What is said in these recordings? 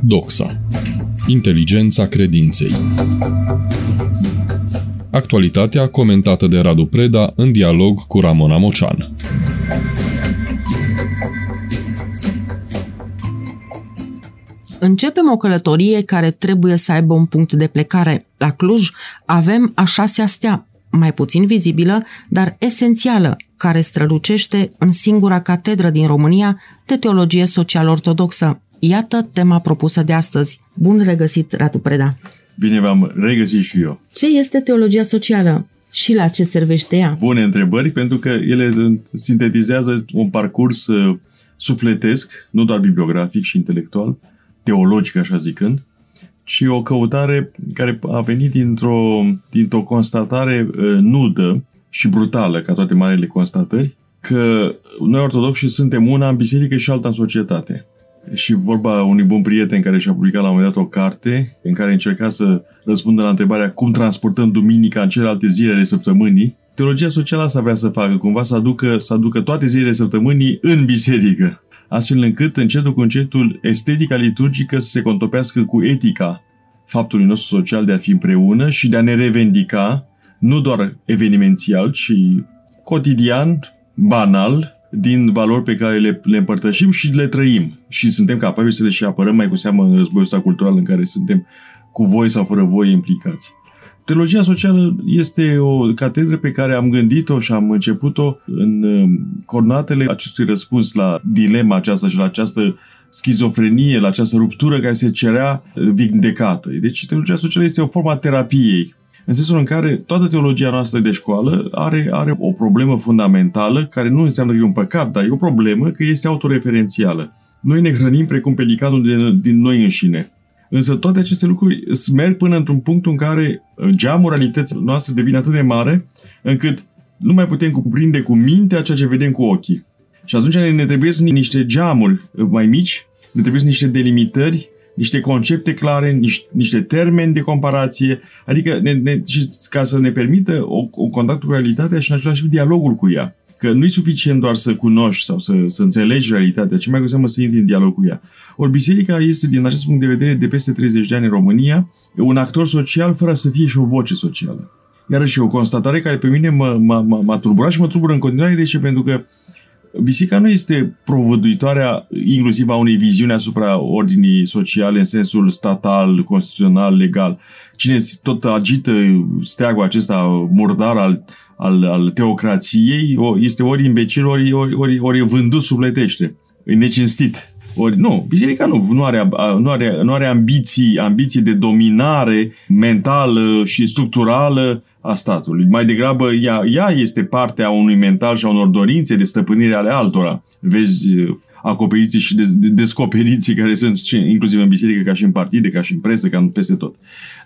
Doxa. Inteligența credinței. Actualitatea comentată de Radu Preda în dialog cu Ramona Mocean. Începem o călătorie care trebuie să aibă un punct de plecare. La Cluj avem a șasea stea, mai puțin vizibilă, dar esențială, care strălucește în singura catedră din România de teologie social-ortodoxă. Iată tema propusă de astăzi. Bun regăsit, Radu Preda! Bine v-am regăsit și eu. Ce este teologia socială? Și la ce servește ea? Bune întrebări, pentru că ele sintetizează un parcurs uh, sufletesc, nu doar bibliografic și intelectual, teologic, așa zicând, ci o căutare care a venit dintr-o, dintr-o constatare uh, nudă și brutală, ca toate marile constatări, că noi ortodoxi suntem una în biserică și alta în societate. Și vorba unui bun prieten care și-a publicat la un moment dat o carte în care încerca să răspundă la întrebarea cum transportăm duminica în celelalte zile ale săptămânii, teologia socială asta vrea să facă, cumva să aducă, să aducă toate zilele săptămânii în biserică. Astfel încât încetul cu încetul estetica liturgică să se contopească cu etica faptului nostru social de a fi împreună și de a ne revendica, nu doar evenimențial, ci cotidian, banal, din valori pe care le, le împărtășim și le trăim. Și suntem capabili să le și apărăm mai cu seamă în războiul ăsta cultural în care suntem cu voi sau fără voi implicați. Teologia socială este o catedră pe care am gândit-o și am început-o în um, coordonatele acestui răspuns la dilema aceasta și la această schizofrenie, la această ruptură care se cerea vindecată. Deci teologia socială este o formă a terapiei în sensul în care toată teologia noastră de școală are, are o problemă fundamentală, care nu înseamnă că e un păcat, dar e o problemă că este autoreferențială. Noi ne hrănim precum pelicanul din, din noi înșine. Însă toate aceste lucruri merg până într-un punct în care uh, geamul realității noastre devine atât de mare încât nu mai putem cuprinde cu mintea ceea ce vedem cu ochii. Și atunci ne trebuie niște geamuri uh, mai mici, ne trebuie niște delimitări, niște concepte clare, niște, niște termeni de comparație, adică ne, ne, și ca să ne permită o, o contact cu realitatea și în același timp dialogul cu ea. Că nu e suficient doar să cunoști sau să, să înțelegi realitatea, ci mai cu seamă să intri în dialog cu ea. Ori biserica este, din acest punct de vedere, de peste 30 de ani în România, un actor social fără să fie și o voce socială. Iar și o constatare care pe mine m-a, m-a, m-a turburat și mă tulbură în continuare, de ce? Pentru că Biserica nu este provăduitoarea inclusiv a unei viziuni asupra ordinii sociale în sensul statal, constituțional, legal. Cine tot agită steagul acesta murdar al al, al teocrației este ori imbecil, ori, ori, ori, ori vândut sufletește. E necinstit. Ori, nu, biserica nu, nu are, nu are, nu are ambiții, ambiții de dominare mentală și structurală a statului. Mai degrabă, ea, ea este partea unui mental și a unor dorințe de stăpânire ale altora. Vezi acoperiții și de, de, descoperiții care sunt inclusiv în biserică, ca și în partide, ca și în presă, ca peste tot.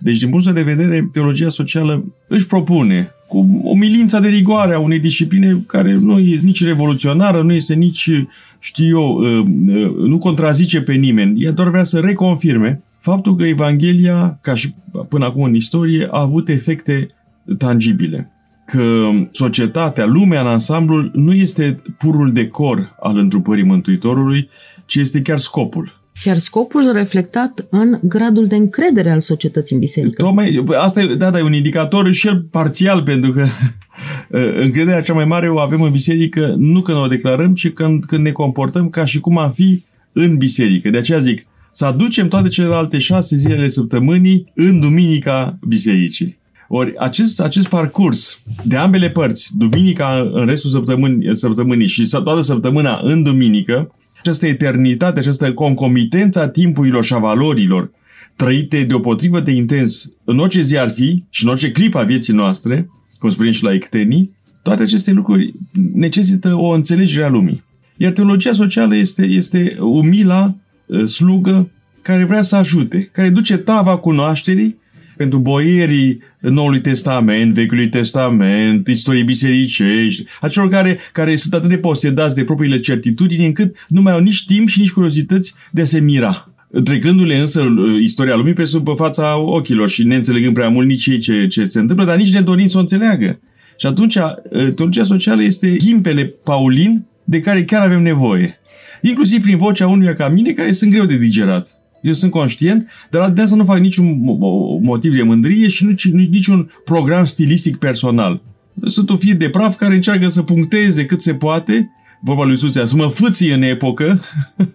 Deci, din punctul de vedere, teologia socială își propune cu o milință de rigoare a unei discipline care nu e nici revoluționară, nu este nici, știu eu, uh, uh, nu contrazice pe nimeni. Ea doar vrea să reconfirme faptul că Evanghelia, ca și până acum în istorie, a avut efecte tangibile. Că societatea, lumea în ansamblul, nu este purul decor al întrupării Mântuitorului, ci este chiar scopul. Chiar scopul reflectat în gradul de încredere al societății în biserică. Tocmai, asta e, da, da, e un indicator și el parțial, pentru că încrederea cea mai mare o avem în biserică nu când o declarăm, ci când, când ne comportăm ca și cum am fi în biserică. De aceea zic, să aducem toate celelalte șase zilele săptămânii în duminica bisericii. Ori acest, acest parcurs de ambele părți, duminica în restul săptămânii, săptămânii și toată săptămâna în duminică, această eternitate, această concomitență a timpurilor și a valorilor trăite deopotrivă de intens în orice zi ar fi și în orice clip a vieții noastre, cum spunem și la Ectenii, toate aceste lucruri necesită o înțelegere a lumii. Iar teologia socială este, este umila uh, slugă care vrea să ajute, care duce tava cunoașterii pentru boierii Noului Testament, Vechiului Testament, istorie bisericești, acelor care, care sunt atât de posedați de propriile certitudini încât nu mai au nici timp și nici curiozități de a se mira. Trecându-le însă uh, istoria lumii pe sub fața ochilor și neînțelegând prea mult nici ei ce, ce se întâmplă, dar nici ne dorim să o înțeleagă. Și atunci, uh, teologia socială este ghimpele Paulin de care chiar avem nevoie. Inclusiv prin vocea unuia ca mine, care sunt greu de digerat. Eu sunt conștient, dar de asta nu fac niciun motiv de mândrie și nici, niciun program stilistic personal. Sunt un fir de praf care încearcă să puncteze cât se poate vorba lui Suția, să mă fâții în epocă,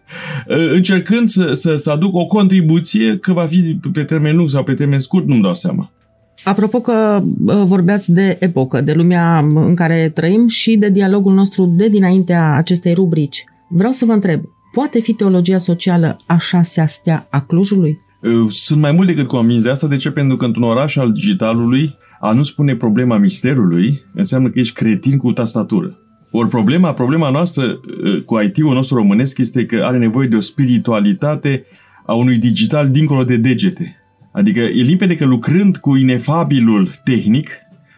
încercând să, să, să aduc o contribuție, că va fi pe termen lung sau pe termen scurt, nu-mi dau seama. Apropo că vorbeați de epocă, de lumea în care trăim și de dialogul nostru de dinaintea acestei rubrici, vreau să vă întreb, poate fi teologia socială a șasea stea a Clujului? Sunt mai mult decât convins de asta. De ce? Pentru că într-un oraș al digitalului, a nu spune problema misterului înseamnă că ești cretin cu tastatură. Ori problema, problema noastră cu IT-ul nostru românesc este că are nevoie de o spiritualitate a unui digital dincolo de degete. Adică e limpede că lucrând cu inefabilul tehnic,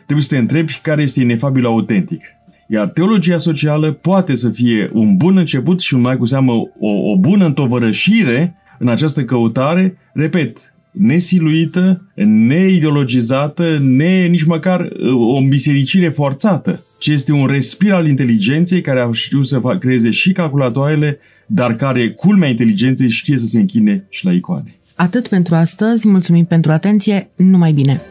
trebuie să te întrebi care este inefabilul autentic. Iar teologia socială poate să fie un bun început și un mai cu seamă o, o bună întovărășire în această căutare, repet, nesiluită, neideologizată, ne, nici măcar uh, o bisericire forțată, ci este un respir al inteligenței care a știut să creeze și calculatoarele, dar care, culmea inteligenței, știe să se închine și la icoane. Atât pentru astăzi, mulțumim pentru atenție, numai bine!